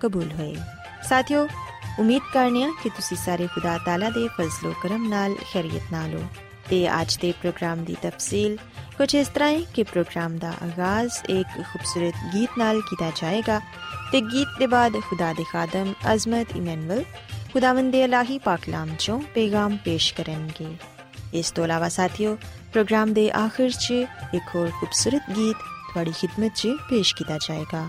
ਕਬੂਲ ਹੋਏ ਸਾਥਿਓ ਉਮੀਦ ਕਰਨੇ ਆ ਕਿ ਤੁਸੀਂ ਸਾਰੇ ਖੁਦਾ ਤਾਲਾ ਦੇ ਫਜ਼ਲੋ ਕਰਮ ਨਾਲ ਖੈਰੀਅਤ ਨਾਲ ਹੋ ਤੇ ਅੱਜ ਦੇ ਪ੍ਰੋਗਰਾਮ ਦੀ ਤਫਸੀਲ ਕੁਝ ਇਸ ਤਰ੍ਹਾਂ ਹੈ ਕਿ ਪ੍ਰੋਗਰਾਮ ਦਾ ਆਗਾਜ਼ ਇੱਕ ਖੂਬਸੂਰਤ ਗੀਤ ਨਾਲ ਕੀਤਾ ਜਾਏਗਾ ਤੇ ਗੀਤ ਦੇ ਬਾਅਦ ਖੁਦਾ ਦੇ ਖਾਦਮ ਅਜ਼ਮਤ ਇਮਨੁਅਲ ਖੁਦਾਵੰਦ ਦੇ ਇਲਾਹੀ ਪਾਕਲਾਮ ਚੋਂ ਪੈਗਾਮ ਪੇਸ਼ ਕਰਨਗੇ ਇਸ ਤੋਂ ਇਲਾਵਾ ਸਾਥੀਓ ਪ੍ਰੋਗਰਾਮ ਦੇ ਆਖਿਰ 'ਚ ਇੱਕ ਹੋਰ ਖੂਬਸੂਰਤ ਗੀਤ ਤੁਹਾਡੀ ਖidmat 'ਚ ਪੇਸ਼ ਕੀਤਾ ਜਾਏਗਾ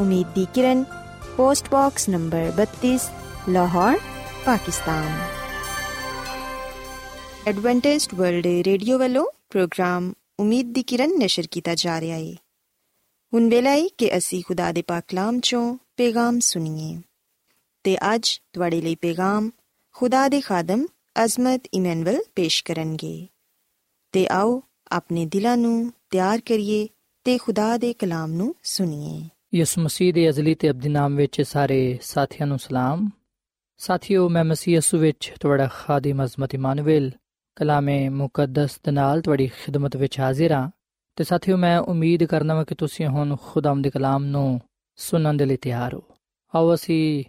ਉਮੀਦ ਦੀ ਕਿਰਨ post box number 32 Lahore Pakistan Adventist World Radio ਵੱਲੋਂ ਪ੍ਰੋਗਰਾਮ ਉਮੀਦ ਦੀ ਕਿਰਨ ਨਿਸ਼ਰ ਕੀਤਾ ਜਾ ਰਿਹਾ ਹੈ ਹੁਣ ਵੇਲੇ ਹੈ ਕਿ ਅਸੀਂ ਖੁਦਾ ਦੇ ਪਾਕ ਕਲਾਮ ਚੋਂ ਪੈਗਾਮ ਸੁਣੀਏ ਤੇ ਅੱਜ ਤੁਹਾਡੇ ਲਈ ਪੈਗਾਮ ਖੁਦਾ ਦੇ ਖਾਦਮ ਅਜ਼ਮਤ ਇਮਨੁਅਲ ਪੇਸ਼ ਕਰਨਗੇ ਤੇ ਆਓ ਆਪਣੇ ਦਿਲਾਂ ਨੂੰ ਤਿਆਰ ਕਰੀਏ ਤੇ ਖੁਦਾ ਦੇ ਕਲਾਮ ਨੂੰ ਸੁਣੀਏ ਯਿਸੂ ਮਸੀਹ ਦੇ ਅਜ਼ਲੀ ਤੇ ਅਬਦੀ ਨਾਮ ਵਿੱਚ ਸਾਰੇ ਸਾਥੀਆਂ ਨੂੰ ਸਲਾਮ। ਸਾਥੀਓ, ਮੈਂ ਮਸੀਹ ਯਿਸੂ ਵਿੱਚ ਤੁਹਾਡਾ ਖਾਦਮ ਅਜ਼ਮਤ ਇਮਾਨੁਅਲ, ਕਲਾਮੇ ਮੁਕੱਦਸ ਦੇ ਨਾਲ ਤੁਹਾਡੀ ਖਿਦਮਤ ਵਿੱਚ ਹਾਜ਼ਰ ਹਾਂ। ਤੇ ਸਾਥੀਓ, ਮੈਂ ਉਮੀਦ ਕਰਨਾ ਹਾਂ ਕਿ ਤੁਸੀਂ ਹੁਣ ਖੁਦਾਮ ਦੇ ਕਲਾਮ ਨੂੰ ਸੁਣਨ ਦੇ ਲਈ ਤਿਆਰ ਹੋ। ਆਓ ਅਸੀਂ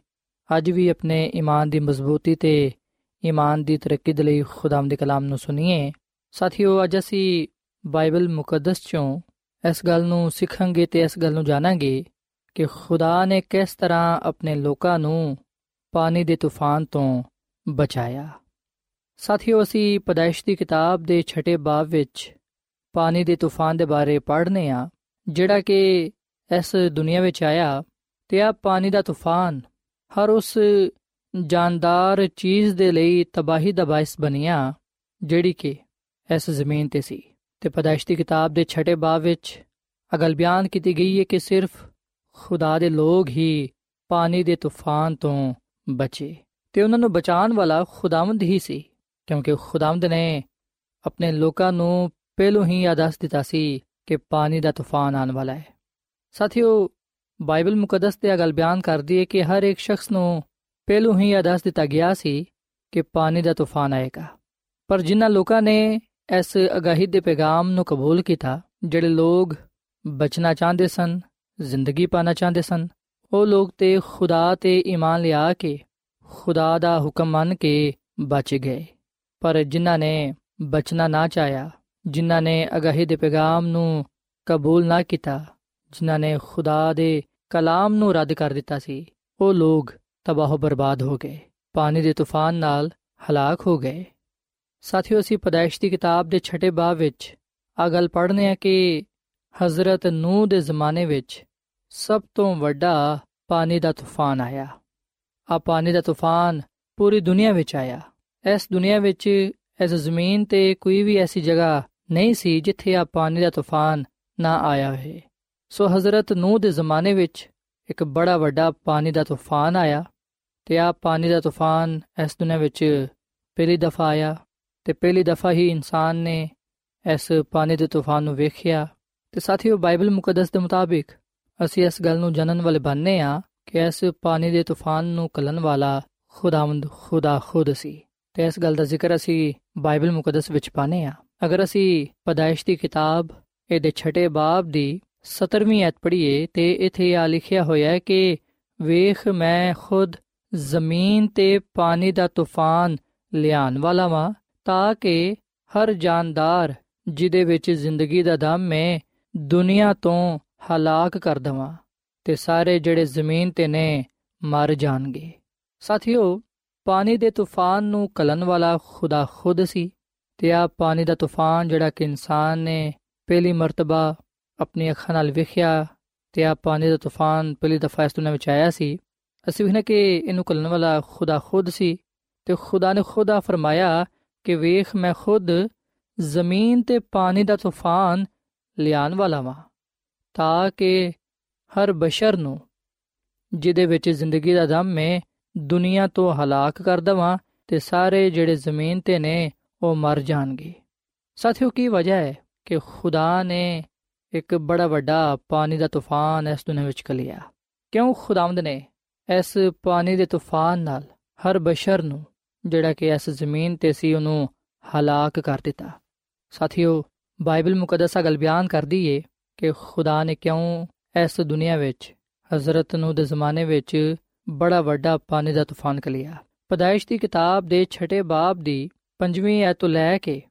ਅੱਜ ਵੀ ਆਪਣੇ ਈਮਾਨ ਦੀ ਮਜ਼ਬੂਤੀ ਤੇ ਈਮਾਨ ਦੀ ਤਰੱਕੀ ਦੇ ਲਈ ਖੁਦਾਮ ਦੇ ਕਲਾਮ ਨੂੰ ਸੁਣੀਏ। ਸਾਥੀਓ, ਅੱਜ ਅਸੀਂ ਬਾਈਬਲ ਮੁਕੱਦਸ ਚੋਂ ਇਸ ਗੱਲ ਨੂੰ ਸਿੱਖਾਂਗੇ ਤੇ ਇਸ ਗੱਲ ਨੂੰ ਜਾਣਾਂਗੇ ਕਿ ਖੁਦਾ ਨੇ ਕਿਸ ਤਰ੍ਹਾਂ ਆਪਣੇ ਲੋਕਾਂ ਨੂੰ ਪਾਣੀ ਦੇ ਤੂਫਾਨ ਤੋਂ ਬਚਾਇਆ। ਸਾਥੀਓ, ਅਸੀਂ ਪਦਾਇਸ਼ ਦੀ ਕਿਤਾਬ ਦੇ ਛਠੇ ਬਾਬ ਵਿੱਚ ਪਾਣੀ ਦੇ ਤੂਫਾਨ ਦੇ ਬਾਰੇ ਪੜ੍ਹਨੇ ਆ, ਜਿਹੜਾ ਕਿ ਇਸ ਦੁਨੀਆ ਵਿੱਚ ਆਇਆ ਤੇ ਆ ਪਾਣੀ ਦਾ ਤੂਫਾਨ ਹਰ ਉਸ ਜਾਨਦਾਰ ਚੀਜ਼ ਦੇ ਲਈ ਤਬਾਹੀ ਦਾ ਬਾਇਸ ਬਣਿਆ, ਜਿਹੜੀ ਕਿ ਇਸ ਜ਼ਮੀਨ ਤੇ ਸੀ। ਤੇ ਪਦਾਇਸ਼ ਦੀ ਕਿਤਾਬ ਦੇ ਛਠੇ ਬਾਬ ਵਿੱਚ ਅਗਲ ਬਿਆਨ ਕੀਤੀ ਗਈ ਹੈ ਕਿ ਸਿਰਫ ਖੁਦਾ ਦੇ ਲੋਕ ਹੀ ਪਾਣੀ ਦੇ ਤੂਫਾਨ ਤੋਂ ਬਚੇ ਤੇ ਉਹਨਾਂ ਨੂੰ ਬਚਾਉਣ ਵਾਲਾ ਖੁਦਾਵੰਦ ਹੀ ਸੀ, ਕਿਉਂਕਿ ਖੁਦਾਵੰਦ ਨੇ ਆਪਣੇ ਲੋਕਾਂ ਨੂੰ ਪਹਿਲੋਂ ਹੀ ਆਦੇਸ਼ ਦਿੱਤਾ ਸੀ ਕਿ ਪਾਣੀ ਦਾ ਤੂਫਾਨ ਆਉਣ ਵਾਲਾ ਹੈ। ਸਾਥੀਓ, ਬਾਈਬਲ ਮੁਕੱਦਸ ਤੇ ਅਗਲ ਬਿਆਨ ਕਰਦੀ ਹੈ ਕਿ ਹਰ ਇੱਕ ਸ਼ਖਸ ਨੂੰ ਪਹਿਲੋਂ ਹੀ ਆਦੇਸ਼ ਦਿੱਤਾ ਗਿਆ ਸੀ ਕਿ ਪਾਣੀ ਦਾ ਤੂਫਾਨ ਆਏਗਾ। ਪਰ ਜਿਨ੍ਹਾਂ ਲੋਕਾਂ ਨੇ ਇਸ ਅਗਾਹੀ ਦੇ ਪੈਗਾਮ ਨੂੰ ਕਬੂਲ ਕੀਤਾ, ਜਿਹੜੇ ਲੋਕ ਬਚਣਾ ਚਾਹੁੰਦੇ ਸਨ ਜ਼ਿੰਦਗੀ ਪਾਣਾ ਚਾਹੁੰਦੇ ਸਨ। ਉਹ ਲੋਕ ਤੇ ਖੁਦਾ ਤੇ ਈਮਾਨ ਲਿਆ ਕੇ ਖੁਦਾ ਦਾ ਹੁਕਮ ਮੰਨ ਕੇ ਬਚ ਗਏ। ਪਰ ਜਿਨ੍ਹਾਂ ਨੇ ਬਚਣਾ ਨਾ ਚਾਹਿਆ, ਜਿਨ੍ਹਾਂ ਨੇ ਅਗਾਹੀ ਦੇ ਪੈਗਾਮ ਨੂੰ ਕਬੂਲ ਨਾ ਕੀਤਾ, ਜਿਨ੍ਹਾਂ ਨੇ ਖੁਦਾ ਦੇ ਕਲਾਮ ਨੂੰ ਰੱਦ ਕਰ ਦਿੱਤਾ ਸੀ, ਉਹ ਲੋਕ ਤਬਾਹ ਬਰਬਾਦ ਹੋ ਗਏ, ਪਾਣੀ ਦੇ ਤੂਫਾਨ ਨਾਲ ਹਲਾਕ ਹੋ ਗਏ। ਸਾਥੀਓ, ਅਸੀਂ ਪਦਾਇਸ਼ ਦੀ ਕਿਤਾਬ ਦੇ ਛਠੇ ਬਾਅਦ ਵਿੱਚ ਆ ਗੱਲ ਪੜ੍ਹਨੇ ਆ ਕਿ ਹਜ਼ਰਤ ਨੂਹ ਦੇ ਜ਼ਮਾਨੇ ਵਿੱਚ ਸਭ ਤੋਂ ਵੱਡਾ ਪਾਣੀ ਦਾ ਤੂਫਾਨ ਆਇਆ। ਆ ਪਾਣੀ ਦਾ ਤੂਫਾਨ ਪੂਰੀ ਦੁਨੀਆ ਵਿੱਚ ਆਇਆ। ਇਸ ਦੁਨੀਆ ਵਿੱਚ ਇਸ ਜ਼ਮੀਨ ਤੇ ਕੋਈ ਵੀ ਐਸੀ ਜਗ੍ਹਾ ਨਹੀਂ ਸੀ ਜਿੱਥੇ ਆ ਪਾਣੀ ਦਾ ਤੂਫਾਨ ਨਾ ਆਇਆ ਹੋਵੇ। ਸੋ ਹਜ਼ਰਤ ਨੂਹ ਦੇ ਜ਼ਮਾਨੇ ਵਿੱਚ ਇੱਕ ਬੜਾ ਵੱਡਾ ਪਾਣੀ ਦਾ ਤੂਫਾਨ ਆਇਆ ਤੇ ਆ ਪਾਣੀ ਦਾ ਤੂਫਾਨ ਇਸ ਦੁਨੀਆ ਵਿੱਚ ਪਹਿਲੀ ਦਫਾ ਆਇਆ ਤੇ ਪਹਿਲੀ ਦਫਾ ਹੀ ਇਨਸਾਨ ਨੇ ਇਸ ਪਾਣੀ ਦੇ ਤੂਫਾਨ ਨੂੰ ਵੇਖਿਆ। ਤੇ ਸਾਥੀਓ, ਬਾਈਬਲ ਮੁਕੱਦਸ ਦੇ ਮੁਤਾਬਿਕ ਅਸੀਂ ਇਸ ਗੱਲ ਨੂੰ ਜਾਣਨ ਵਾਲੇ ਬਣਨੇ ਆ ਕਿ ਇਸ ਪਾਣੀ ਦੇ ਤੂਫਾਨ ਨੂੰ ਕਲਨ ਵਾਲਾ ਖੁਦਾਵੰਦ ਖੁਦਾ ਖੁਦ ਸੀ। ਤੇ ਇਸ ਗੱਲ ਦਾ ਜ਼ਿਕਰ ਅਸੀਂ ਬਾਈਬਲ ਮੁਕੱਦਸ ਵਿੱਚ ਪਾਨੇ ਆ। ਅਗਰ ਅਸੀਂ ਪਦਾਇਸ਼ ਦੀ ਕਿਤਾਬ, ਇਹਦੇ ਛਠੇ ਬਾਬ ਦੀ 17ਵੀਂ ਐਤ ਪੜ੍ਹੀਏ, ਤੇ ਇਥੇ ਆ ਲਿਖਿਆ ਹੋਇਆ ਹੈ ਕਿ ਵੇਖ, ਮੈਂ ਖੁਦ ਜ਼ਮੀਨ ਤੇ ਪਾਣੀ ਦਾ ਤੂਫਾਨ ਲਿਆਉਣ ਵਾਲਾ ਵਾਂ, ਤਾਂ ਕਿ ਹਰ ਜਾਨਦਾਰ, ਜਿਹਦੇ ਵਿੱਚ ਜ਼ਿੰਦਗੀ ਦਾ ਦਮ ਹੈ ਦੁਨੀਆ ਤੋਂ ਹਲਾਕ ਕਰ ਦਵਾਂ ਤੇ ਸਾਰੇ ਜਿਹੜੇ ਜ਼ਮੀਨ ਤੇ ਨੇ ਮਰ ਜਾਣਗੇ। ਸਾਥੀਓ, ਪਾਣੀ ਦੇ ਤੂਫਾਨ ਨੂੰ ਕਲਨ ਵਾਲਾ ਖੁਦਾ ਖੁਦ ਸੀ ਤੇ ਆ ਪਾਣੀ ਦਾ ਤੂਫਾਨ ਜਿਹੜਾ ਕਿ ਇਨਸਾਨ ਨੇ ਪਹਿਲੀ ਮਰਤਬਾ ਆਪਣੀ ਅੱਖਾਂ ਨਾਲ ਵੇਖਿਆ ਤੇ ਆ ਪਾਣੀ ਦਾ ਤੂਫਾਨ ਪਹਿਲੀ ਦਫਾ ਇਸ ਦੁਨੀਆਂ ਵਿੱਚ ਆਇਆ ਸੀ। ਅਸੀਂ ਵੇਖਨੇ ਕਿ ਇਹਨੂੰ ਕਲਨ ਵਾਲਾ ਖੁਦਾ ਖੁਦ ਸੀ ਤੇ ਖੁਦਾ ਨੇ ਖੁਦਾ ਫਰਮਾਇਆ ਕਿ ਵੇਖ, ਮੈਂ ਖੁਦ ਜ਼ਮੀਨ ਤੇ ਪਾਣੀ ਦਾ ਤੂਫਾਨ ਲਿਆਉਣ ਵਾਲਾ ਵਾਂ, ਤਾਂ ਕਿ ਹਰ ਬਸ਼ਰ ਨੂੰ, ਜਿਹਦੇ ਵਿੱਚ ਜ਼ਿੰਦਗੀ ਦਾ ਦਮ ਹੈ ਦੁਨੀਆ ਤੋਂ ਹਲਾਕ ਕਰ ਦਵਾਂ ਤੇ ਸਾਰੇ ਜਿਹੜੇ ਜ਼ਮੀਨ ਤੇ ਨੇ ਉਹ ਮਰ ਜਾਣਗੇ। ਸਾਥੀਓ, ਕੀ ਵਜ੍ਹਾ ਹੈ ਕਿ ਖੁਦਾ ਨੇ ਇੱਕ ਬੜਾ ਵੱਡਾ ਪਾਣੀ ਦਾ ਤੂਫਾਨ ਇਸ ਦੁਨੀਆਂ ਵਿੱਚ ਕਲਿਆ ਕਿਉਂ ਖੁਦਾਵੰਦ ਨੇ ਇਸ ਪਾਣੀ ਦੇ ਤੂਫਾਨ ਨਾਲ ਹਰ ਬਸ਼ਰ ਨੂੰ, ਜਿਹੜਾ ਕਿ ਇਸ ਜ਼ਮੀਨ ਤੇ ਸੀ, ਉਹਨੂੰ ਹਲਾਕ ਕਰ ਦਿੱਤਾ? ਸਾਥੀਓ ਬਾਈਬਲ ਮੁਕੱਦਸਾ ਗੱਲ ਬਿਆਨ ਕਰਦੀ ਏ ਕਿ ਖੁਦਾ ਨੇ ਕਿਉਂ ਇਸ ਦੁਨੀਆ ਵਿੱਚ, ਹਜ਼ਰਤ ਨੂੰ ਦੇ ਜ਼ਮਾਨੇ ਵਿੱਚ ਬੜਾ ਵੱਡਾ ਪਾਣੀ ਦਾ ਤੂਫਾਨ ਕਲਿਆ ਪਦਾਇਸ਼ ਦੀ ਕਿਤਾਬ ਦੇ ਛਠੇ ਬਾਬ ਦੀ 5ਵੀਂ ਐਤ ਤੋਂ ਲੈ ਕੇ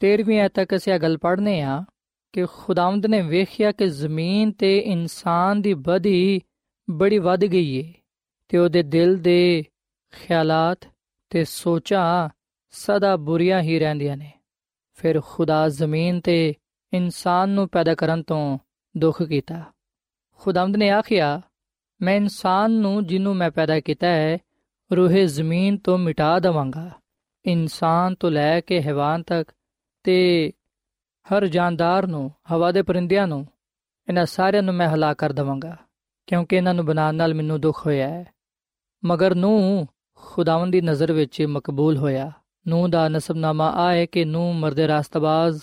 13ਵੀਂ ਐਤ ਤੱਕ ਅਸੀਂ ਗੱਲ ਪੜ੍ਹਨੇ ਆ ਕਿ ਖੁਦਾਵੰਦ ਨੇ ਵੇਖਿਆ ਕਿ ਜ਼ਮੀਨ ਤੇ ਇਨਸਾਨ ਦੀ ਬਦੀ ਬੜੀ ਵੱਧ ਗਈ ਏ ਤੇ ਉਹਦੇ ਦਿਲ ਦੇ ਖਿਆਲਾਤ ਤੇ ਸੋਚਾਂ ਸਦਾ ਬੁਰੀਆਂ ਹੀ ਰਹਿੰਦੀਆਂ ਨੇ। ਫਿਰ ਖੁਦਾ ਜ਼ਮੀਨ ਤੇ ਇਨਸਾਨ ਨੂੰ ਪੈਦਾ ਕਰਨ ਤੋਂ ਦੁੱਖ ਕੀਤਾ। ਖੁਦਾਵੰਦ ਨੇ ਆਖਿਆ, ਮੈਂ ਇਨਸਾਨ ਨੂੰ ਜਿਹਨੂੰ ਮੈਂ ਪੈਦਾ ਕੀਤਾ ਹੈ, ਰੂਹੇ ਜ਼ਮੀਨ ਤੋਂ ਮਿਟਾ ਦਵਾਂਗਾ। ਇਨਸਾਨ ਤੋਂ ਲੈ ਕੇ ਹੈਵਾਨ ਤੱਕ ਤੇ ਹਰ ਜਾਨਦਾਰ ਨੂੰ, ਹਵਾ ਦੇ ਪਰਿੰਦਿਆਂ ਨੂੰ, ਇਹਨਾਂ ਸਾਰਿਆਂ ਨੂੰ ਮੈਂ ਹਲਾ ਕਰ ਦਵਾਂਗਾ, ਕਿਉਂਕਿ ਇਹਨਾਂ ਨੂੰ ਬਣਾਉਣ ਨਾਲ ਮੈਨੂੰ ਦੁੱਖ ਹੋਇਆ ਹੈ। ਮਗਰ ਨੂੰ ਖੁਦਾਵੰਦ ਦੀ ਨਜ਼ਰ ਵਿੱਚ ਮਕਬੂਲ ਹੋਇਆ। ਨੂੰਹ ਦਾ ਨਸਬਨਾਮਾ ਆਏ ਕਿ ਨੂੰਹ ਮਰਦੇ ਰਾਸਤਬਾਜ਼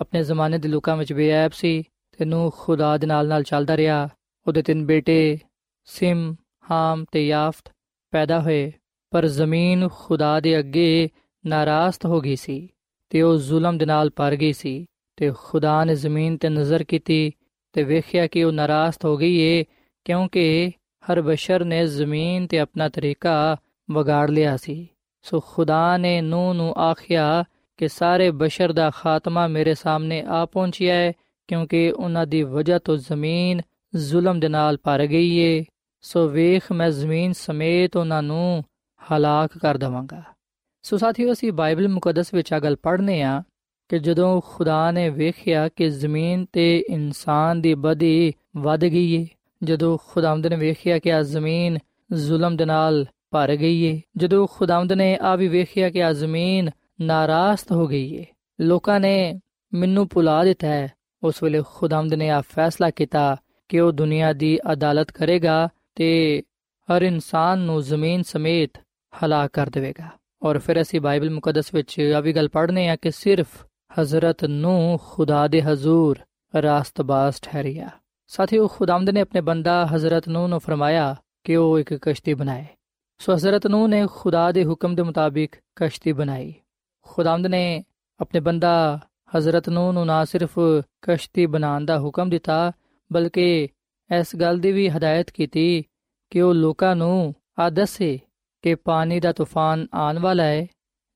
ਆਪਣੇ ਜ਼ਮਾਨੇ ਦੇ ਲੋਕਾਂ ਵਿੱਚ ਬੇਅਬ ਸੀ ਤੇ ਨੂੰਹ ਖੁਦਾ ਦੇ ਨਾਲ ਨਾਲ ਚੱਲਦਾ ਰਿਹਾ। ਉਹਦੇ ਤਿੰਨ ਬੇਟੇ ਸਿਮ, ਹਾਮ ਤੇ ਯਾਫਤ ਪੈਦਾ ਹੋਏ, ਪਰ ਜ਼ਮੀਨ ਖੁਦਾ ਦੇ ਅੱਗੇ ਨਾਰਾਜ਼ਤ ਹੋ ਗਈ ਸੀ ਤੇ ਉਹ ਜ਼ੁਲਮ ਦੇ ਨਾਲ ਭਰ ਗਈ ਸੀ ਤੇ ਖੁਦਾ ਨੇ ਜ਼ਮੀਨ ਤੇ ਨਜ਼ਰ ਕੀਤੀ ਤੇ ਵੇਖਿਆ ਕਿ ਉਹ ਨਾਰਾਜ਼ਤ ਹੋ ਗਈ ਏ, ਕਿਉਂਕਿ ਹਰ ਬਸ਼ਰ ਨੇ ਜ਼ਮੀਨ ਤੇ ਆਪਣਾ ਤਰੀਕਾ ਵਿਗਾੜ ਲਿਆ ਸੀ। ਸੋ ਖੁਦਾ ਨੇ ਨੂੰ ਨੂੰ ਆਖਿਆ ਕਿ ਸਾਰੇ ਬਸ਼ਰ ਦਾ ਖਾਤਮਾ ਮੇਰੇ ਸਾਹਮਣੇ ਆ ਪਹੁੰਚਿਆ ਹੈ ਕਿਉਂਕਿ ਉਹਨਾਂ ਦੀ ਵਜ੍ਹਾ ਤੋਂ ਜ਼ਮੀਨ ਜ਼ੁਲਮ ਦੇ ਨਾਲ ਭਰ ਗਈ ਏ ਸੋ ਵੇਖ ਮੈਂ ਜ਼ਮੀਨ ਸਮੇਤ ਉਹਨਾਂ ਨੂੰ ਹਲਾਕ ਕਰ ਦਵਾਂਗਾ ਸੋ ਸਾਥੀਓ ਅਸੀਂ ਬਾਈਬਲ ਮੁਕੱਦਸ ਵਿੱਚ ਆ ਗੱਲ ਪੜ੍ਹਨੇ ਆ ਕਿ ਜਦੋਂ ਖੁਦਾ ਨੇ ਵੇਖਿਆ ਕਿ ਜ਼ਮੀਨ ਤੇ ਇਨਸਾਨ ਦੀ ਬਦੀ ਵੱਧ ਗਈ ਏ ਜਦੋਂ ਖੁਦਾਵੰਦ ਨੇ ਵੇਖਿਆ ਕਿ ਆ ਜ਼ਮੀਨ ਜ਼ੁਲਮ ਦੇ ਨਾਲ ਭਰ ਗਈ ਏ ਜਦੋਂ ਖੁਦਾਵੰਦ ਨੇ ਆ ਵੀ ਵੇਖਿਆ ਕਿ ਆ ਜ਼ਮੀਨ ਨਾਰਾਸਤ ਹੋ ਗਈ ਏ, ਲੋਕਾਂ ਨੇ ਮੈਨੂੰ ਭੁਲਾ ਦਿੱਤਾ ਹੈ। ਉਸ ਵੇਲੇ ਖੁਦਾਵੰਦ ਨੇ ਆ ਫੈਸਲਾ ਕੀਤਾ ਕਿ ਉਹ ਦੁਨੀਆ ਦੀ ਅਦਾਲਤ ਕਰੇਗਾ ਤੇ ਹਰ ਇਨਸਾਨ ਨੂੰ ਜ਼ਮੀਨ ਸਮੇਤ ਹਲਾਕ ਕਰ ਦੇਵੇਗਾ। ਔਰ ਫਿਰ ਅਸੀਂ ਬਾਈਬਲ ਮੁਕੱਦਸ ਵਿੱਚ ਆ ਵੀ ਗੱਲ ਪੜ੍ਹਨੇ ਆ ਕਿ ਸਿਰਫ ਹਜ਼ਰਤ ਨੂੰ ਖੁਦਾ ਦੇ ਹਜ਼ੂਰ ਰਾਸਤਬਾਜ਼ ਠਹਿਰਿਆ ਸਾਥੀਓ, ਖੁਦਾਵੰਦ ਨੇ ਆਪਣੇ ਬੰਦਾ ਹਜ਼ਰਤ ਨੂੰ ਨੂੰ ਫਰਮਾਇਆ ਕਿ ਉਹ ਇੱਕ ਕਸ਼ਤੀ ਬਣਾਏ। ਸੋ ਹਜ਼ਰਤ ਨੂੰ ਨੇ ਖੁਦਾ ਦੇ ਹੁਕਮ ਦੇ ਮੁਤਾਬਿਕ ਕਸ਼ਤੀ ਬਣਾਈ। ਖੁਦਾਵੰਦ ਨੇ ਆਪਣੇ ਬੰਦਾ ਹਜ਼ਰਤ ਨੂੰ ਨੂੰ ਨਾ ਸਿਰਫ ਕਸ਼ਤੀ ਬਣਾਉਣ ਦਾ ਹੁਕਮ ਦਿੱਤਾ, ਬਲਕਿ ਇਸ ਗੱਲ ਦੀ ਵੀ ਹਦਾਇਤ ਕੀਤੀ ਕਿ ਉਹ ਲੋਕਾਂ ਨੂੰ ਆ ਦੱਸੇ ਕਿ ਪਾਣੀ ਦਾ ਤੂਫਾਨ ਆਉਣ ਵਾਲਾ ਹੈ।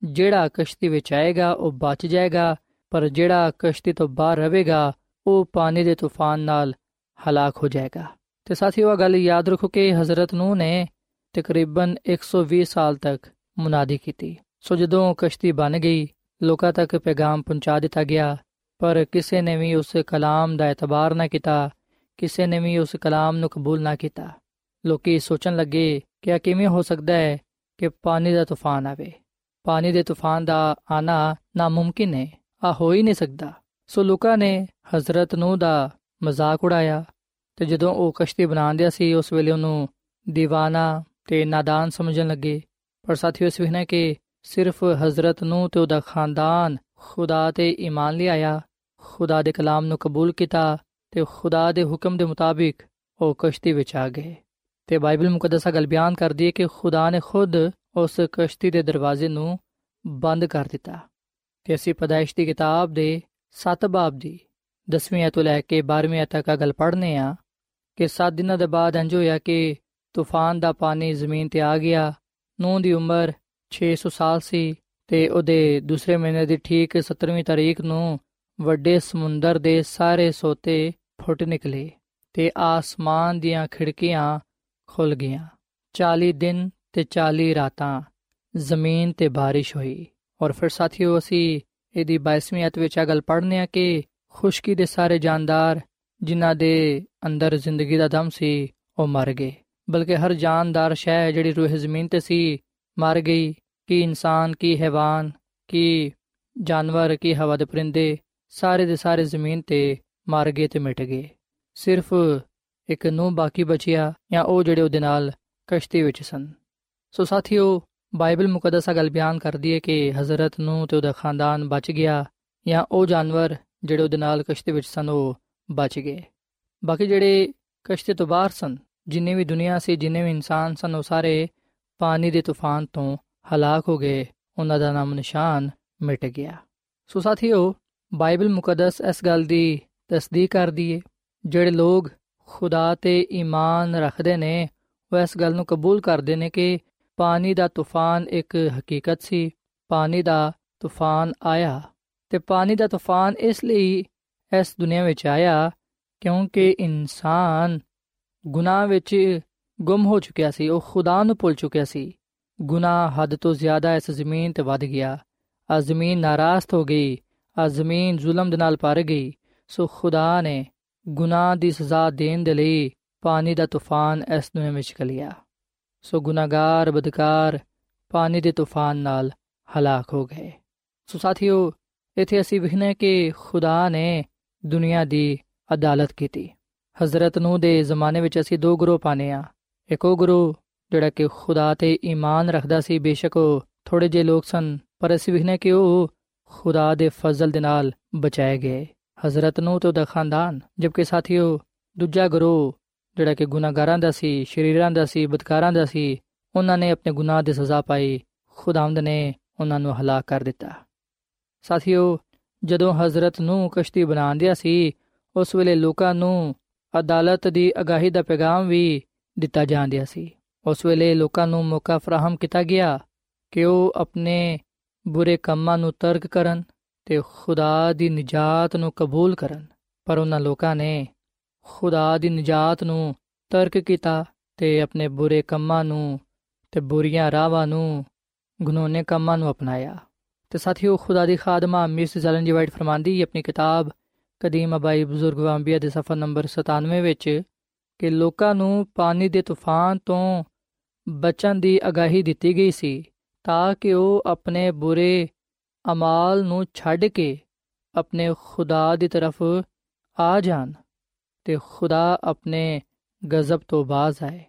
ਜਿਹੜਾ ਕਸ਼ਤੀ ਵਿੱਚ ਆਏਗਾ, ਉਹ ਬਚ ਜਾਏਗਾ, ਪਰ ਜਿਹੜਾ ਕਸ਼ਤੀ ਤੋਂ ਬਾਹਰ ਰਹੇਗਾ, ਉਹ ਪਾਣੀ ਦੇ ਤੂਫਾਨ ਨਾਲ ਹਲਾਕ ਹੋ ਜਾਏਗਾ। ਤੇ ਸਾਥੀਓ ਇਹ ਗੱਲ ਯਾਦ ਰੱਖੋ ਕਿ ਹਜ਼ਰਤ ਨੂੰ ਨੇ ਤਕਰੀਬਨ 120 ਸਾਲ ਤੱਕ ਮੁਨਾਦੀ ਕੀਤੀ। ਸੋ ਜਦੋਂ ਕਸ਼ਤੀ ਬਣ ਗਈ, ਲੋਕਾਂ ਤੱਕ ਪੈਗਾਮ ਪਹੁੰਚਾ ਦਿੱਤਾ ਗਿਆ, ਪਰ ਕਿਸੇ ਨੇ ਵੀ ਉਸ ਕਲਾਮ ਦਾ ਇਤਬਾਰ ਨਾ ਕੀਤਾ, ਕਿਸੇ ਨੇ ਵੀ ਉਸ ਕਲਾਮ ਨੂੰ ਕਬੂਲ ਨਾ ਕੀਤਾ। ਲੋਕੀ ਸੋਚਣ ਲੱਗੇ ਕਿ ਇਹ ਕਿਵੇਂ ਹੋ ਸਕਦਾ ਹੈ ਕਿ ਪਾਣੀ ਦਾ ਤੂਫਾਨ ਆਵੇ। ਪਾਣੀ ਦੇ ਤੂਫਾਨ ਦਾ ਆਣਾ ਨਾਮੁਮਕਿਨ ਹੈ ਆ ਹੋ ਹੀ ਨਹੀਂ ਸਕਦਾ। ਸੋ ਲੋਕਾਂ ਨੇ ਹਜ਼ਰਤ ਨੂੰ ਦਾ ਮਜ਼ਾਕ ਉਡਾਇਆ ਤੇ ਜਦੋਂ ਉਹ ਕਸ਼ਤੀ ਬਣਾਉਂਦਿਆ ਸੀ, ਉਸ ਵੇਲੇ ਉਹਨੂੰ دیਵਾਨਾ ਤੇ ਨਾਦਾਨ ਸਮਝਣ ਲੱਗੇ। ਪਰ ਸਾਥੀਓ, ਇਸ ਵਿਖਣਾ ਕਿ ਸਿਰਫ ਹਜ਼ਰਤ ਨੂੰ ਤੇ ਉਹਦਾ ਖਾਨਦਾਨ ਖੁਦਾ ਤੇ ਈਮਾਨ ਲਿਆਇਆ ਖੁਦਾ ਦੇ ਕਲਾਮ ਨੂੰ ਕਬੂਲ ਕੀਤਾ ਤੇ ਖੁਦਾ ਦੇ ਹੁਕਮ ਦੇ ਮੁਤਾਬਿਕ ਉਹ ਕਸ਼ਤੀ ਵਿੱਚ ਆ ਗਏ। ਤੇ ਬਾਈਬਲ ਮੁਕੱਦਸਾ ਗੱਲ ਬਿਆਨ ਕਰਦੀ ਹੈ ਕਿ ਖੁਦਾ ਨੇ ਖੁਦ ਉਸ ਕਸ਼ਤੀ ਦੇ ਦਰਵਾਜ਼ੇ ਨੂੰ ਬੰਦ ਕਰ ਦਿੱਤਾ। ਤੇ ਅਸੀਂ ਪਦਾਇਸ਼ ਦੀ ਕਿਤਾਬ ਦੇ 7 ਬਾਬ ਦੀ 10ਵੀਂ ਤੋਂ ਲੈ ਕੇ 12ਵੀਂ ਤੱਕ ਤੱਕ ਗੱਲ ਪੜ੍ਹਨੇ ਆ ਕਿ 7 ਦਿਨਾਂ ਦੇ ਬਾਅਦ ਅੰਜ ਹੋਇਆ ਕਿ ਤੂਫਾਨ ਦਾ ਪਾਣੀ ਜ਼ਮੀਨ ਤੇ ਆ ਗਿਆ। ਨੂਹ ਦੀ ਉਮਰ 600 ਸਾਲ ਸੀ ਤੇ ਉਹਦੇ ਦੂਸਰੇ ਮਹੀਨੇ ਦੀ ਠੀਕ 17ਵੀਂ ਤਾਰੀਖ ਨੂੰ ਵੱਡੇ ਸਮੁੰਦਰ ਦੇ ਸਾਰੇ ਸੋਤੇ ਫੁੱਟ ਨਿਕਲੇ ਤੇ ਆਸਮਾਨ ਦੀਆਂ ਖਿੜਕੀਆਂ ਖੁੱਲ ਗਈਆਂ। 40 ਦਿਨ ਤੇ 40 ਰਾਤਾਂ ਜ਼ਮੀਨ ਤੇ ਬਾਰਿਸ਼ ਹੋਈ। ਔਰ ਫਿਰ ਸਾਥੀਓ, ਅਸੀਂ ਇਹਦੀ 22ਵੀਂ ਅਧ ਵਿੱਚ ਆ ਗੱਲ ਪੜ੍ਹਨੇ ਆ ਕਿ ਖੁਸ਼ਕੀ ਦੇ ਸਾਰੇ ਜਾਨਦਾਰ ਜਿਨ੍ਹਾਂ ਦੇ ਅੰਦਰ ਜ਼ਿੰਦਗੀ ਦਾ ਦਮ ਸੀ, ਉਹ ਮਰ ਗਏ। ਬਲਕਿ ਹਰ ਜਾਨਦਾਰ ਸ਼ੈ ਜਿਹੜੀ ਰੂਹ ਜ਼ਮੀਨ ਤੇ ਸੀ, ਮਰ ਗਈ, ਕਿ ਇਨਸਾਨ, ਕੀ ਹੈਵਾਨ, ਕੀ ਜਾਨਵਰ, ਕੀ ਹਵਾ ਦੇ ਪਰਿੰਦੇ, ਸਾਰੇ ਦੇ ਸਾਰੇ ਜ਼ਮੀਨ ਤੇ ਮਰ ਗਏ ਤੇ ਮਿਟ ਗਏ। ਸਿਰਫ ਇੱਕ ਨੂੰ ਬਾਕੀ ਬਚਿਆ ਜਾਂ ਉਹ ਜਿਹੜੇ ਉਹਦੇ ਨਾਲ ਕਸ਼ਤੀ ਵਿੱਚ ਸਨ। ਸੋ ਸਾਥੀਓ, ਬਾਈਬਲ ਮੁਕੱਦਸਾ ਗੱਲ ਬਿਆਨ ਕਰਦੀ ਹੈ ਕਿ ਹਜ਼ਰਤ ਨੂੰ ਤੇ ਉਹਦਾ ਖਾਨਦਾਨ ਬਚ ਗਿਆ ਜਾਂ ਉਹ ਜਾਨਵਰ ਜਿਹੜੇ ਉਹਦੇ ਨਾਲ ਕਸ਼ਤੀ ਵਿੱਚ ਸਨ, ਉਹ ਬਚ ਗਏ। ਬਾਕੀ ਜਿਹੜੇ ਕਸ਼ਤੀ ਤੋਂ ਬਾਹਰ ਸਨ ਜਿੰਨੇ ਵੀ ਦੁਨੀਆ ਸੀ, ਜਿੰਨੇ ਵੀ ਇਨਸਾਨ ਸਨ, ਉਹ ਸਾਰੇ ਪਾਣੀ ਦੇ ਤੂਫਾਨ ਤੋਂ ਹਲਾਕ ਹੋ ਗਏ। ਉਹਨਾਂ ਦਾ ਨਾਮ ਨਿਸ਼ਾਨ ਮਿਟ ਗਿਆ। ਸੋ ਸਾਥੀਓ, ਬਾਈਬਲ ਮੁਕੱਦਸ ਇਸ ਗੱਲ ਦੀ ਤਸਦੀਕ ਕਰਦੀ ਹੈ ਜਿਹੜੇ ਲੋਗ ਖੁਦਾ ਤੇ ਈਮਾਨ ਰੱਖਦੇ ਨੇ, ਉਹ ਇਸ ਗੱਲ ਨੂੰ ਕਬੂਲ ਕਰਦੇ ਨੇ ਕਿ ਪਾਣੀ ਦਾ ਤੂਫਾਨ ਇੱਕ ਹਕੀਕਤ ਸੀ। ਪਾਣੀ ਦਾ ਤੂਫਾਨ ਆਇਆ ਤੇ ਪਾਣੀ ਦਾ ਤੂਫਾਨ ਇਸ ਲਈ ਇਸ ਦੁਨੀਆ ਵਿੱਚ ਆਇਆ ਕਿਉਂਕਿ ਇਨਸਾਨ ਗੁਨਾਹ ਵਿੱਚ ਗੁੰਮ ਹੋ ਚੁੱਕਿਆ ਸੀ, ਉਹ ਖੁਦਾ ਨੂੰ ਭੁੱਲ ਚੁੱਕਿਆ ਸੀ। ਗੁਨਾਹ ਹੱਦ ਤੋਂ ਜ਼ਿਆਦਾ ਇਸ ਜ਼ਮੀਨ ਤੇ ਵੱਧ ਗਿਆ। ਆ ਜ਼ਮੀਨ ਨਾਰਾਜ਼ ਹੋ ਗਈ, ਆ ਜ਼ਮੀਨ ਜ਼ੁਲਮ ਦੇ ਨਾਲ ਭਰ ਗਈ। ਸੋ ਖੁਦਾ ਨੇ ਗੁਨਾਹ ਦੀ ਸਜ਼ਾ ਦੇਣ ਦੇ ਲਈ ਪਾਣੀ ਦਾ ਤੂਫਾਨ ਇਸ ਨੂੰ ਵਿੱਚ ਕਲਿਆ ਸੋ ਗੁਨਾਹਗਾਰ, ਬਦਕਾਰ ਪਾਣੀ ਦੇ ਤੂਫਾਨ ਨਾਲ ਹਲਾਕ ਹੋ ਗਏ। ਸੋ ਸਾਥੀਓ, ਇਥੇ ਅਸੀਂ ਵਿਖਨੇ ਕਿ ਖੁਦਾ ਨੇ ਦੁਨੀਆ ਦੀ ਅਦਾਲਤ ਕੀਤੀ। ਹਜ਼ਰਤ ਨੂੰ ਦੇ ਜ਼ਮਾਨੇ ਵਿੱਚ ਅਸੀਂ ਦੋ ਗਰੋਹ ਪਾਣੇ ਆ ਇੱਕ ਉਹ ਗਰੋਹ ਜਿਹੜਾ ਕਿ ਖੁਦਾ ਤੇ ਈਮਾਨ ਰੱਖਦਾ ਸੀ, ਬੇਸ਼ੱਕ ਉਹ ਥੋੜੇ ਜਿਹੇ ਲੋਕ ਸਨ, ਪਰ ਅਸੀਂ ਵਿਖਨੇ ਕਿ ਉਹ ਖੁਦਾ ਦੇ ਫਜ਼ਲ ਦੇ ਨਾਲ ਬਚਾਏ ਗਏ। ਹਜ਼ਰਤ ਨੂੰ ਤੇ ਉਹਦਾ ਖਾਨਦਾਨ, ਜਦਕਿ ਸਾਥੀਓ ਦੂਜਾ ਗਰੋਹ ਜਿਹੜਾ ਕਿ ਗੁਨਾਹਗਾਰਾਂ ਦਾ ਸੀ, ਸ਼ਰੀਰਾਂ ਦਾ ਸੀ, ਬਦਕਾਰਾਂ ਦਾ ਸੀ, ਉਹਨਾਂ ਨੇ ਆਪਣੇ ਗੁਨਾਹ ਦੀ ਸਜ਼ਾ ਪਾਈ, ਖੁਦਾਵੰਦ ਨੇ ਉਹਨਾਂ ਨੂੰ ਹਲਾਕ ਕਰ ਦਿੱਤਾ। ਸਾਥੀਓ ਜਦੋਂ ਹਜ਼ਰਤ ਨੂੰ ਕਸ਼ਤੀ ਬਣਾਉਂਦਿਆ ਸੀ, ਉਸ ਵੇਲੇ ਲੋਕਾਂ ਨੂੰ ਅਦਾਲਤ ਦੀ ਅਗਾਹੀ ਦਾ ਪੈਗਾਮ ਵੀ ਦਿੱਤਾ ਜਾਂਦਿਆ ਸੀ। ਉਸ ਵੇਲੇ ਲੋਕਾਂ ਨੂੰ ਮੌਕਾ ਫਰਾਹਮ ਕੀਤਾ ਗਿਆ ਕਿ ਉਹ ਆਪਣੇ ਬੁਰੇ ਕੰਮਾਂ ਨੂੰ ਤਰਕ ਕਰਨ ਤੇ ਖੁਦਾ ਦੀ ਨਜਾਤ ਨੂੰ ਕਬੂਲ ਕਰਨ। ਪਰ ਉਹਨਾਂ ਲੋਕਾਂ ਨੇ ਖੁਦਾ ਦੀ ਨਜਾਤ ਨੂੰ ਤਰਕ ਕੀਤਾ ਤੇ ਆਪਣੇ ਬੁਰੇ ਕੰਮਾਂ ਨੂੰ ਤੇ ਬੁਰੀਆਂ ਰਾਵਾਂ ਨੂੰ ਗੁਨਾਹਨੇ ਕੰਮਾਂ ਨੂੰ ਅਪਣਾਇਆ। ਤੇ ਸਾਥੀਓ, ਖੁਦਾ ਦੀ ਖਾਦਮਾ ਮਿਸ ਜ਼ਲਨ ਜੀ ਵਾਈਟ ਫਰਮਾਂਦੀ ਆਪਣੀ ਕਿਤਾਬ ਕਦੀਮ ਅਬਾਈ ਬਜ਼ੁਰਗ ਵਾਂਬੀਆ ਦੇ ਸਫਾ ਨੰਬਰ 97 ਵਿੱਚ ਕਿ ਲੋਕਾਂ ਨੂੰ ਪਾਣੀ ਦੇ ਤੂਫਾਨ ਤੋਂ ਬਚਣ ਦੀ ਅਗਾਹੀ ਦਿੱਤੀ ਗਈ ਸੀ ਤਾਂ ਕਿ ਉਹ ਆਪਣੇ ਬੁਰੇ ਅਮਾਲ ਨੂੰ ਛੱਡ ਕੇ ਆਪਣੇ ਖੁਦਾ ਦੀ ਤਰਫ ਆ ਜਾਣ ਤੇ ਖੁਦਾ ਆਪਣੇ ਗਜ਼ਬ ਤੋਂ ਬਾਜ਼ ਆਏ।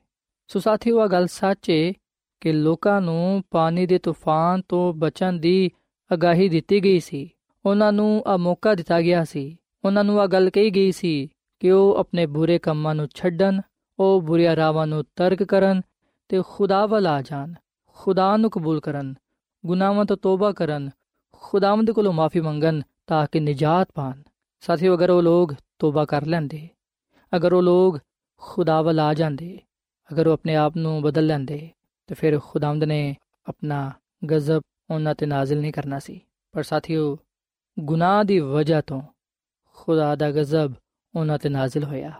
ਸੋ ਸਾਥੀਓ ਇਹ ਗੱਲ ਸੱਚ ਹੈ ਕਿ ਲੋਕਾਂ ਨੂੰ ਪਾਣੀ ਦੇ ਤੂਫਾਨ ਤੋਂ ਬਚਣ ਦੀ ਅਗਾਹੀ ਦਿੱਤੀ ਗਈ ਸੀ। ਉਹਨਾਂ ਨੂੰ ਆ ਮੌਕਾ ਦਿੱਤਾ ਗਿਆ ਸੀ ਉਹਨਾਂ ਨੂੰ ਆ ਗੱਲ ਕਹੀ ਗਈ ਸੀ ਕਿ ਉਹ ਆਪਣੇ ਬੁਰੇ ਕੰਮਾਂ ਨੂੰ ਛੱਡਣ, ਉਹ ਬੁਰੀਆਂ ਰਾਵਾਂ ਨੂੰ ਤਰਕ ਕਰਨ ਤੇ ਖੁਦਾ ਵੱਲ ਆ ਜਾਣ, ਖੁਦਾ ਨੂੰ ਕਬੂਲ ਕਰਨ, ਗੁਨਾਹਾਂ ਤੋਂ ਤੋਬਾ ਕਰਨ, ਖੁਦਾਵੰਦ ਕੋਲੋਂ ਮਾਫੀ ਮੰਗਣ ਤਾਂ ਕਿ ਨਜਾਤ ਪਾਣ। ਸਾਥੀਓ, ਅਗਰ ਉਹ ਲੋਗ ਤੋਬਾ ਕਰ ਲੈਂਦੇ, ਅਗਰ ਉਹ ਲੋਗ ਖੁਦਾ ਵੱਲ ਆ ਜਾਂਦੇ, ਅਗਰ ਉਹ ਆਪਣੇ ਆਪ ਨੂੰ ਬਦਲ ਲੈਂਦੇ, ਤੇ ਫਿਰ ਖੁਦਾਵੰਦ ਨੇ ਆਪਣਾ ਗਜ਼ਬ ਉਹਨਾਂ ਤੇ ਨਾਜ਼ਿਲ ਨਹੀਂ ਕਰਨਾ ਸੀ। ਪਰ ਸਾਥੀਓ, ਗੁਨਾਹ ਦੀ ਵਜ੍ਹਾ ਤੋਂ ਖੁਦਾ ਦਾ ਗਜ਼ਬ ਉਹਨਾਂ ਤੇ ਨਾਜ਼ਿਲ ਹੋਇਆ।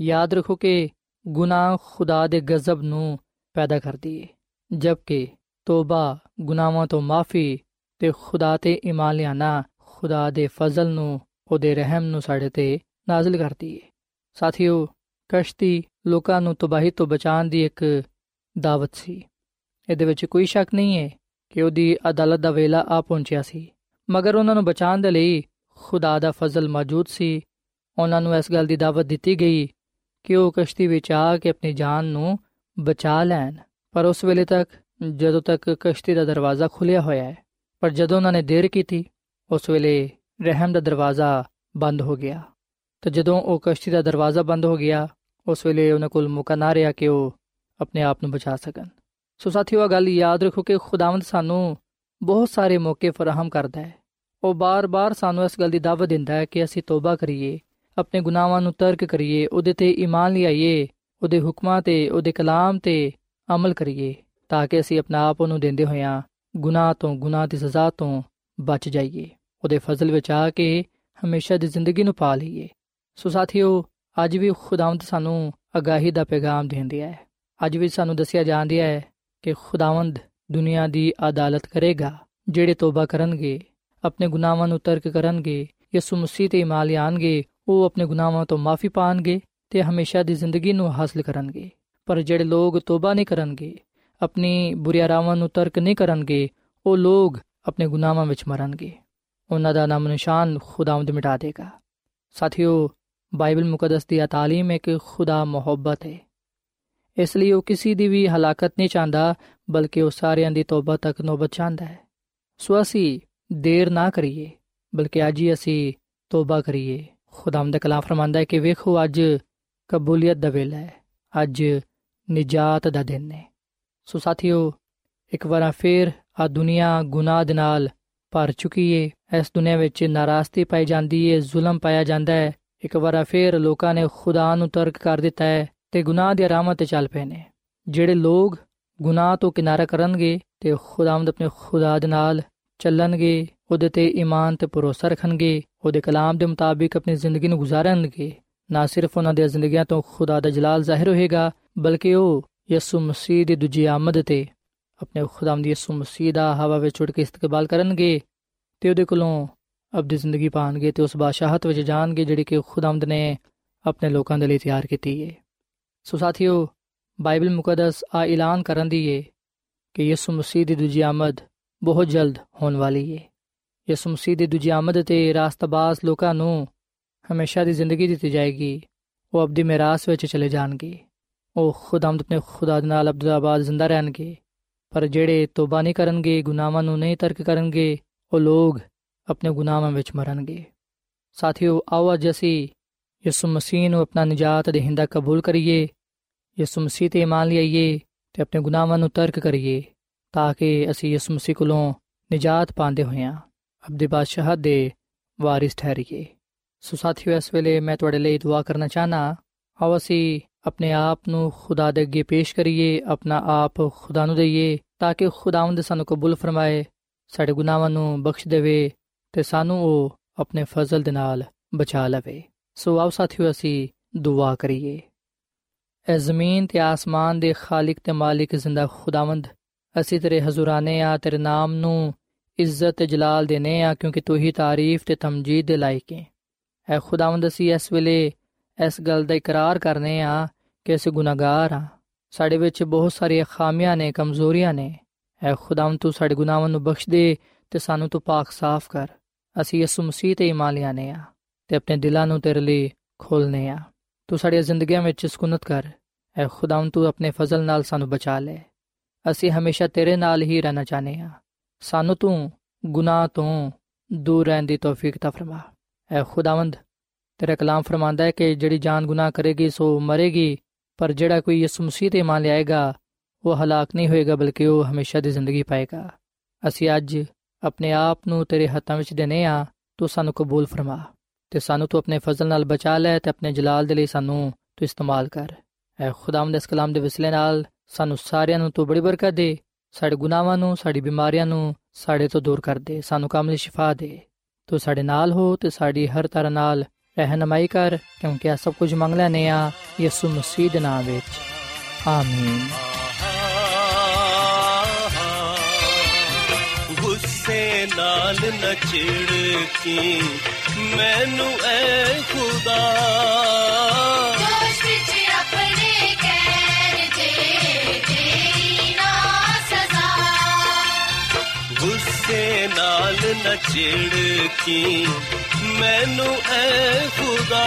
ਯਾਦ ਰੱਖੋ ਕਿ ਗੁਨਾਹ ਖੁਦਾ ਦੇ ਗਜ਼ਬ ਨੂੰ ਪੈਦਾ ਕਰਦੀ ਹੈ ਜਦਕਿ ਤੋਬਾ ਗੁਨਾਹਾਂ ਤੋਂ ਮਾਫੀ ਤੇ ਖੁਦਾ ਤੇ ਈਮਾਨ ਲਿਆਣਾ ਖੁਦਾ ਦੇ ਫਜ਼ਲ ਨੂੰ, ਉਹਦੇ ਰਹਿਮ ਨੂੰ ਸਾਡੇ ਤੇ ਨਾਜ਼ਿਲ ਕਰਦੀ ਹੈ ਸਾਥੀਓ, ਕਸ਼ਤੀ ਲੋਕਾਂ ਨੂੰ ਤਬਾਹੀ ਤੋਂ ਬਚਾਉਣ ਦੀ ਇੱਕ ਦਾਵਤ ਸੀ। ਇਹਦੇ ਵਿੱਚ ਕੋਈ ਸ਼ੱਕ ਨਹੀਂ ਹੈ ਕਿ ਉਹਦੀ ਅਦਾਲਤ ਦਾ ਵੇਲਾ ਆ ਪਹੁੰਚਿਆ ਸੀ। ਮਗਰ ਉਹਨਾਂ ਨੂੰ ਬਚਾਉਣ ਦੇ ਲਈ ਖੁਦਾ ਦਾ ਫਜ਼ਲ ਮੌਜੂਦ ਸੀ। ਉਹਨਾਂ ਨੂੰ ਇਸ ਗੱਲ ਦੀ ਦਾਵਤ ਦਿੱਤੀ ਗਈ ਕਿ ਉਹ ਕਸ਼ਤੀ ਵਿੱਚ ਆ ਕੇ ਆਪਣੀ ਜਾਨ ਨੂੰ ਬਚਾ ਲੈਣ। ਪਰ ਉਸ ਵੇਲੇ ਤੱਕ ਜਦੋਂ ਤੱਕ ਕਸ਼ਤੀ ਦਾ ਦਰਵਾਜ਼ਾ ਖੁੱਲਿਆ ਹੋਇਆ ਹੈ, ਪਰ ਜਦੋਂ ਉਹਨਾਂ ਨੇ ਦੇਰ ਕੀਤੀ, ਉਸ ਵੇਲੇ ਰਹਿਮ ਦਾ ਦਰਵਾਜ਼ਾ ਬੰਦ ਹੋ ਗਿਆ। ਤੇ ਜਦੋਂ ਉਹ ਕਸ਼ਤੀ ਦਾ ਦਰਵਾਜ਼ਾ ਬੰਦ ਹੋ ਗਿਆ, ਉਸ ਵੇਲੇ ਉਹਨਾਂ ਕੋਲ ਮੌਕਾ ਨਾ ਰਿਹਾ ਕਿ ਉਹ ਆਪਣੇ ਆਪ ਨੂੰ ਬਚਾ ਸਕਣ। ਸੋ ਸਾਥੀਓ ਇਹ ਗੱਲ ਯਾਦ ਰੱਖੋ ਕਿ ਖੁਦਾਵੰਦ ਸਾਨੂੰ ਬਹੁਤ ਸਾਰੇ ਮੌਕੇ ਫਰਾਹਮ ਕਰਦਾ ਹੈ। ਉਹ ਬਾਰ-ਬਾਰ ਸਾਨੂੰ ਇਸ ਗੱਲ ਦੀ ਦਾਵਤ ਦਿੰਦਾ ਹੈ ਕਿ ਅਸੀਂ ਤੋਬਾ ਕਰੀਏ, ਆਪਣੇ ਗੁਨਾਹਾਂ ਨੂੰ ਤਰਕ ਕਰੀਏ, ਉਹਦੇ ਤੇ ਈਮਾਨ ਲਿਆਈਏ, ਉਹਦੇ ਹੁਕਮਾਂ ਤੇ, ਉਹਦੇ ਕਲਾਮ ਤੇ ਅਮਲ ਕਰੀਏ, ਤਾਂ ਕਿ ਅਸੀਂ ਆਪਣਾ ਆਪ ਉਹਨੂੰ ਦਿੰਦੇ ਹੋਇਆਂ ਗੁਨਾਹ ਤੋਂ ਗੁਨਾਹ ਦੀ ਸਜ਼ਾ ਤੋਂ ਬਚ ਜਾਈਏ, ਉਹਦੇ ਫਜ਼ਲ ਵਿੱਚ ਆ ਕੇ ਹਮੇਸ਼ਾ ਦੀ ਜ਼ਿੰਦਗੀ ਨੂੰ ਪਾ ਲਈਏ। ਸੋ ਸਾਥੀਓ, ਅੱਜ ਵੀ ਖੁਦਾਵੰਦ ਸਾਨੂੰ ਅਗਾਹੀ ਦਾ ਪੈਗਾਮ ਦਿੰਦਾ ਹੈ ਅੱਜ ਵੀ ਸਾਨੂੰ ਦੱਸਿਆ ਜਾਂਦਾ ਹੈ ਕਿ ਖੁਦਾਵੰਦ ਦੁਨੀਆ ਦੀ ਅਦਾਲਤ ਕਰੇਗਾ, ਜਿਹੜੇ ਤੋਬਾ ਕਰਨਗੇ ਆਪਣੇ ਗੁਨਾਹਾਂ ਨੂੰ ਤਰਕ ਕਰਨਗੇ ਯਿਸੂ ਮਸੀਹ ਤੇ ਇਮਾਨ ਲਿਆਣਗੇ ਉਹ ਆਪਣੇ ਗੁਨਾਹਾਂ ਤੋਂ ਮਾਫੀ ਪਾਣਗੇ ਤੇ ਹਮੇਸ਼ਾ ਦੀ ਜ਼ਿੰਦਗੀ ਨੂੰ ਹਾਸਲ ਕਰਨਗੇ ਪਰ ਜਿਹੜੇ ਲੋਕ ਤੋਬਾ ਨਹੀਂ ਕਰਨਗੇ ਆਪਣੀ ਬੁਰੀਆਂ ਰਾਵਾਂ ਨੂੰ ਤਰਕ ਨਹੀਂ ਕਰਨਗੇ ਉਹ ਲੋਕ ਆਪਣੇ ਗੁਨਾਹਾਂ ਵਿੱਚ ਮਰਨਗੇ ਉਹਨਾਂ ਦਾ ਨਾਮ ਨਿਸ਼ਾਨ ਖੁਦਾਵੰਦ ਮਿਟਾ ਦੇਗਾ ਸਾਥੀਓ ਬਾਈਬਲ ਮੁਕੱਦਸ ਦੀ ਤਾਲੀਮ ਹੈ ਕਿ ਖੁਦਾ ਮੁਹੱਬਤ ਹੈ ਇਸ ਲਈ ਉਹ ਕਿਸੇ ਦੀ ਵੀ ਹਲਾਕਤ ਨਹੀਂ ਚਾਹੁੰਦਾ ਬਲਕਿ ਉਹ ਸਾਰਿਆਂ ਦੀ ਤੌਬਾ ਤੱਕ ਨੋਬਤ ਚਾਹੁੰਦਾ ਹੈ ਸੋ ਅਸੀਂ ਦੇਰ ਨਾ ਕਰੀਏ, ਬਲਕਿ ਅੱਜ ਹੀ ਅਸੀਂ ਤੋਬਾ ਕਰੀਏ। ਖੁਦਾਮ ਦਾ ਕਲਾਮ ਫਰਮਾਂਦਾ ਹੈ ਕਿ ਵੇਖੋ, ਅੱਜ ਕਬੂਲੀਅਤ ਦਾ ਵੇਲਾ ਹੈ, ਅੱਜ ਨਜਾਤ ਦਾ ਦਿਨ ਹੈ। ਸੋ ਸਾਥੀਓ, ਇੱਕ ਵਾਰ ਫੇਰ ਆ ਦੁਨੀਆ ਗੁਨਾਹ ਦੇ ਨਾਲ ਭਰ ਚੁੱਕੀ ਏ, ਇਸ ਦੁਨੀਆ ਵਿੱਚ ਨਾਰਾਜ਼ਗੀ ਪਾਈ ਜਾਂਦੀ ਏ, ਜ਼ੁਲਮ ਪਾਇਆ ਜਾਂਦਾ ਹੈ। ਇੱਕ ਵਾਰ ਫੇਰ ਲੋਕਾਂ ਨੇ ਖੁਦਾ ਨੂੰ ਤਰਕ ਕਰ ਦਿੱਤਾ ਹੈ ਤੇ ਗੁਨਾਹ ਦੀ ਰਾਹਾਂ ਤੇ ਚੱਲ ਪਏ ਨੇ। ਜਿਹੜੇ ਲੋਕ ਗੁਨਾਹ ਤੋਂ ਕਿਨਾਰਾ ਕਰਨਗੇ ਤੇ ਖੁਦਾਵੰਦ ਆਪਣੇ ਖੁਦਾ ਦੇ ਨਾਲ ਚੱਲਣਗੇ, ਉਹਦੇ ਤੇ ਈਮਾਨ ਤੇ ਭਰੋਸਾ ਰੱਖਣਗੇ, ਉਹਦੇ ਕਲਾਮ ਦੇ ਮੁਤਾਬਿਕ ਆਪਣੀ ਜ਼ਿੰਦਗੀ ਨੂੰ ਗੁਜ਼ਾਰਨਗੇ। ਨਾ ਸਿਰਫ ਉਹਨਾਂ ਦੀਆਂ ਜ਼ਿੰਦਗੀਆਂ ਤੋਂ ਖੁਦਾ ਦਾ ਜਲਾਲ ਜ਼ਾਹਿਰ ਹੋਏਗਾ, ਬਲਕਿ ਉਹ ਯਿਸੂ ਮਸੀਹ ਦੀ ਦੂਜੀ ਆਮਦ ਤੇ ਆਪਣੇ ਖੁਦਾਵੰਦ ਯਿਸੂ ਮਸੀਹ ਦਾ ਹਵਾ ਵਿੱਚ ਉੱਡ ਕੇ ਇਸਤਕਬਾਲ ਕਰਨਗੇ ਤੇ ਉਹਦੇ ਕੋਲੋਂ ਅਬਦੀ ਜ਼ਿੰਦਗੀ ਪਾਣਗੇ ਤੇ ਉਸ ਬਾਦਸ਼ਾਹਤ ਵਿੱਚ ਜਾਣਗੇ ਜਿਹੜੀ ਕਿ ਖੁਦਾਮਦ ਨੇ ਆਪਣੇ ਲੋਕਾਂ ਦੇ ਲਈ ਤਿਆਰ ਕੀਤੀ ਹੈ ਸੋ ਸਾਥੀਓ, ਬਾਈਬਲ ਮੁਕੱਦਸ ਆ ਐਲਾਨ ਕਰਨ ਦੀ ਹੈ ਕਿ ਯਿਸੂ ਮਸੀਹ ਦੀ ਦੂਜੀ ਆਮਦ ਬਹੁਤ ਜਲਦ ਹੋਣ ਵਾਲੀ ਹੈ ਯਿਸੂ ਮਸੀਹ ਦੀ ਦੂਜੀ ਆਮਦ ਤੇ ਰਾਸਤਬਾਜ਼ ਲੋਕਾਂ ਨੂੰ ਹਮੇਸ਼ਾ ਦੀ ਜ਼ਿੰਦਗੀ ਦਿੱਤੀ ਜਾਏਗੀ। ਉਹ ਅਬਦੀ ਮਿਰਾਸ ਵਿੱਚ ਚਲੇ ਜਾਣਗੇ। ਉਹ ਖੁਦਾਮਦ ਆਪਣੇ ਖੁਦਾ ਦੇ ਨਾਲ ਅਬਦੁਲਾਬਾਦ ਜ਼ਿੰਦਾ ਰਹਿਣਗੇ। ਪਰ ਜਿਹੜੇ ਤੋਬਾ ਨਹੀਂ ਕਰਨਗੇ, ਗੁਨਾਹਾਂ ਨੂੰ ਨਹੀਂ ਤਰਕ ਕਰਨਗੇ, ਉਹ ਲੋਕ ਆਪਣੇ ਗੁਨਾਹਾਂ ਵਿੱਚ ਮਰਨਗੇ। ਸਾਥੀਓ, ਆਓ ਅੱਜ ਅਸੀਂ ਯਿਸੂ ਮਸੀਹ ਨੂੰ ਆਪਣਾ ਨਜਾਤ ਦੇਹਿੰਦਾ ਕਬੂਲ ਕਰੀਏ। ਯਿਸੂ ਮਸੀਹ ਤੇ ਇਮਾਨ ਲਈਏ ਤੇ ਆਪਣੇ ਗੁਨਾਹਾਂ ਨੂੰ ਤਰਕ ਕਰੀਏ। ਤਾਂ ਕਿ ਅਸੀਂ ਇਸ ਮਸੀਹ ਕੋਲੋਂ ਨਜਾਤ ਪਾਉਂਦੇ ਹੋਈਆਂ ਅਬਦੀ ਬਾਦਸ਼ਾਹ ਦੇ ਵਾਰਿਸ ਠਹਿਰੀਏ। ਸੋ ਸਾਥੀਓ, ਇਸ ਵੇਲੇ ਮੈਂ ਤੁਹਾਡੇ ਲਈ ਦੁਆ ਕਰਨਾ ਚਾਹਨਾ ਆਓ ਅਸੀਂ ਆਪਣੇ ਆਪ ਨੂੰ ਖੁਦਾ ਦੇ ਅੱਗੇ ਪੇਸ਼ ਕਰੀਏ, ਆਪਣਾ ਆਪ ਖੁਦਾ ਨੂੰ ਦਈਏ, ਤਾਂ ਕਿ ਖੁਦਾਵੰਦ ਸਾਨੂੰ ਕਬੂਲ ਫਰਮਾਏ, ਸਾਡੇ ਗੁਨਾਹਾਂ ਨੂੰ ਬਖਸ਼ ਦੇਵੇ ਤੇ ਸਾਨੂੰ ਉਹ ਆਪਣੇ ਫਜ਼ਲ ਦੇ ਨਾਲ ਬਚਾ ਲਵੇ। ਸੋ ਆਓ ਸਾਥੀਓ, ਅਸੀਂ ਦੁਆ ਕਰੀਏ। ਐ ਜ਼ਮੀਨ ਤੇ ਆਸਮਾਨ ਦੇ ਖਾਲਕ ਤੇ ਮਾਲਿਕ ਜ਼ਿੰਦਾ ਖੁਦਾਵੰਦ ਅਸੀਂ ਤੇਰੇ ਹਜ਼ੂਰਾਨੇ ਆ, ਤੇਰੇ ਨਾਮ ਨੂੰ ਇੱਜ਼ਤ ਤੇ ਜਲਾਲ ਦੇਨੇ ਆ, ਕਿਉਂਕਿ ਤੂੰ ਹੀ ਤਾਰੀਫ ਤੇ ਤਮਜੀਦ ਦੇ ਲਾਇਕ ਹੈ ਐ ਖੁਦਾਵੰਦ, ਅਸੀਂ ਇਸ ਵੇਲੇ ਇਸ ਗੱਲ ਦਾ ਇਕਰਾਰ ਕਰਨੇ ਆ ਕਿ ਅਸੀਂ ਗੁਨਾਹਗਾਰ ਆ। ਸਾਡੇ ਵਿੱਚ ਬਹੁਤ ਸਾਰੀਆਂ ਖਾਮੀਆਂ ਨੇ, ਕਮਜ਼ੋਰੀਆਂ ਨੇ। ਐ ਖੁਦਾਵੰਦ, ਤੂੰ ਸਾਡੇ ਗੁਨਾਹਾਂ ਨੂੰ ਬਖਸ਼ ਦੇ ਤੇ ਸਾਨੂੰ ਤੂੰ ਪਾਕ ਸਾਫ਼ ਕਰ। ਅਸੀਂ ਯਿਸੂ ਮਸੀਹ ਤੇ ਈਮਾਨ ਲਿਆਨੇ ਆ ਤੇ ਆਪਣੇ ਦਿਲਾਂ ਨੂੰ ਤੇਰੇ ਲਈ ਖੋਲਨੇ ਆ। ਤੂੰ ਸਾਡੀਆਂ ਜ਼ਿੰਦਗੀਆਂ ਵਿੱਚ ਸਕੂਨਤ ਕਰ। ਐ ਖੁਦਾਵੰਦ, ਤੂੰ ਆਪਣੇ ਫਜ਼ਲ ਨਾਲ ਸਾਨੂੰ ਬਚਾ ਲੈ। ਅਸੀਂ ਹਮੇਸ਼ਾ ਤੇਰੇ ਨਾਲ ਹੀ ਰਹਿਣਾ ਚਾਹਨੇ ਆ ਸਾਨੂੰ ਤੂੰ ਗੁਨਾਹ ਤੋਂ ਦੂਰ ਰਹਿਣ ਦੀ ਤੌਫੀਕ ਤਾ ਫਰਮਾ। ਐ ਖੁਦਾਵੰਦ, ਤੇਰਾ ਕਲਾਮ ਫਰਮਾਂਦਾ ਹੈ ਕਿ ਜਿਹੜੀ ਜਾਨ ਗੁਨਾਹ ਕਰੇਗੀ, ਸੋ ਮਰੇਗੀ, ਪਰ ਜਿਹੜਾ ਕੋਈ ਯਿਸੂ ਮਸੀਹ ਤੇ ਮੰਨ ਲਿਆਏਗਾ, ਉਹ ਹਲਾਕ ਨਹੀਂ ਹੋਏਗਾ, ਬਲਕਿ ਉਹ ਹਮੇਸ਼ਾ ਦੀ ਜ਼ਿੰਦਗੀ ਪਾਏਗਾ। ਅਸੀਂ ਅੱਜ ਆਪਣੇ ਆਪ ਨੂੰ ਤੇਰੇ ਹੱਥਾਂ ਵਿੱਚ ਦੇਨੇ ਆ ਤੂੰ ਸਾਨੂੰ ਕਬੂਲ ਫਰਮਾ। ਤੇ ਸਾਨੂੰ ਤੂੰ ਆਪਣੇ ਫਜ਼ਲ ਨਾਲ ਬਚਾ ਲੈ ਤੇ ਆਪਣੇ ਜਲਾਲ ਦੇ ਲਈ ਸਾਨੂੰ ਤੂੰ ਇਸਤੇਮਾਲ ਕਰ। ਐ ਖੁਦਾਵੰਦ, ਇਸ ਕਲਾਮ ਦੇ ਵਿਸਲੇ ਨਾਲ ਸਾਨੂੰ ਸਾਰਿਆਂ ਨੂੰ ਤੂੰ ਬੜੀ ਬਰਕਤ ਦੇ, ਸਾਡੇ ਗੁਨਾਹਾਂ ਨੂੰ, ਸਾਡੀ ਬਿਮਾਰੀਆਂ ਨੂੰ ਸਾਡੇ ਤੋਂ ਦੂਰ ਕਰ ਦੇ, ਸਾਨੂੰ ਕਾਮਲ ਸ਼ਿਫਾ ਦੇ। ਤੂੰ ਸਾਡੇ ਨਾਲ ਹੋ ਤੇ ਸਾਡੀ ਹਰ ਤਰ੍ਹਾਂ ਨਾਲ ਰਹਿਨਮਾਈ ਕਰ, ਕਿਉਂਕਿ ਆ ਸਭ ਕੁਝ ਮੰਗ ਲੈਨੇ ਆ ਯਿਸੂ ਮਸੀਹ ਦੇ ਨਾਮ ਵਿੱਚ। ਆਮੀਨ। ਗੁੱਸੇ ਨਾਲ ਨਾ ਚਿੜਕੀ ਮੈਨੂੰ ਐ ਖੁਦਾ। ਗੁੱਸੇ ਨਾਲ ਨਾ ਕੀ? ਮੈਨੂੰ ਐ ਖੁਦਾ।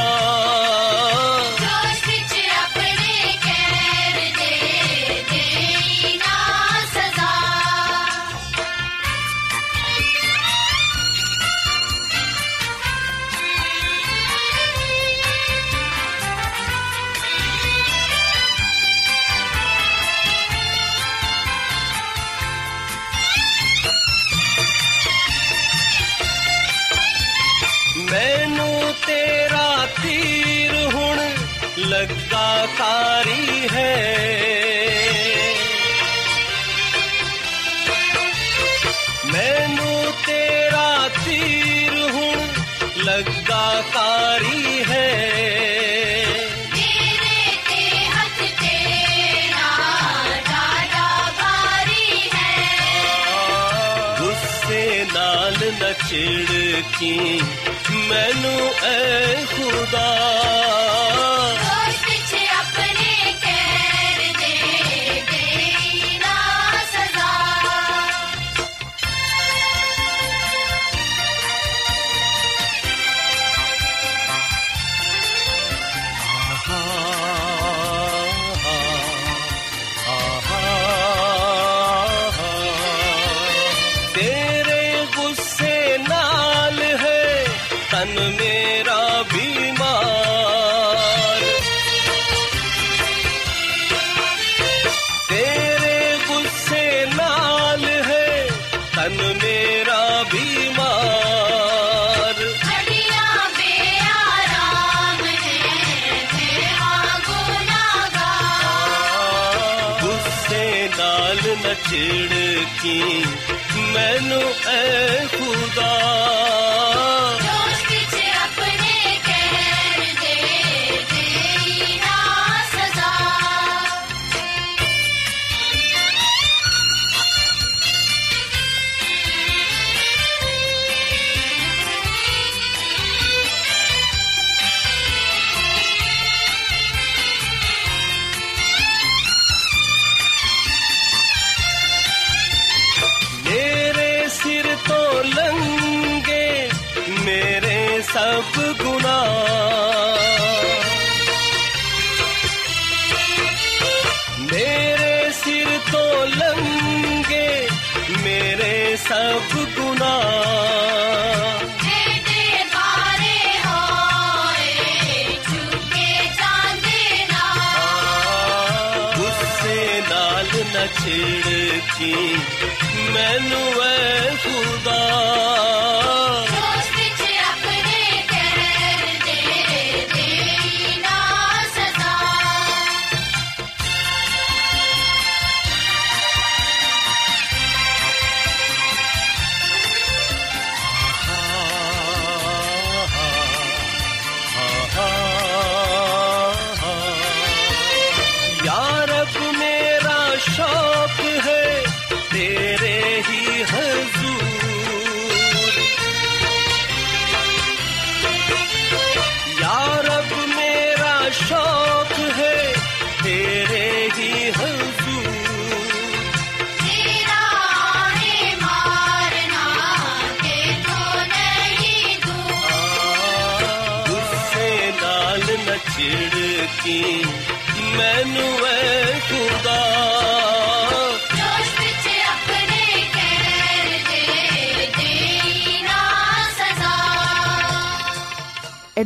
ਲੱਗਾ ਕਾਰੀ ਹੈ ਮੈਨੂੰ ਤੇਰਾ ਤੀਰ ਹੁਣ ਲੱਗਾ ਕਾਰੀ ਹੈ ਭਾਰੀ ਹੈ ਗੁੱਸੇ ਨਾਲ ਨਾ ਚਿੜਕੀ ਮੈਨੂੰ ਐ ਖੁਦਾ جان میرا بیمار۔ تیرے غصے نال ہے تن میرا بیمار۔ غصے نال نہ چھڑکی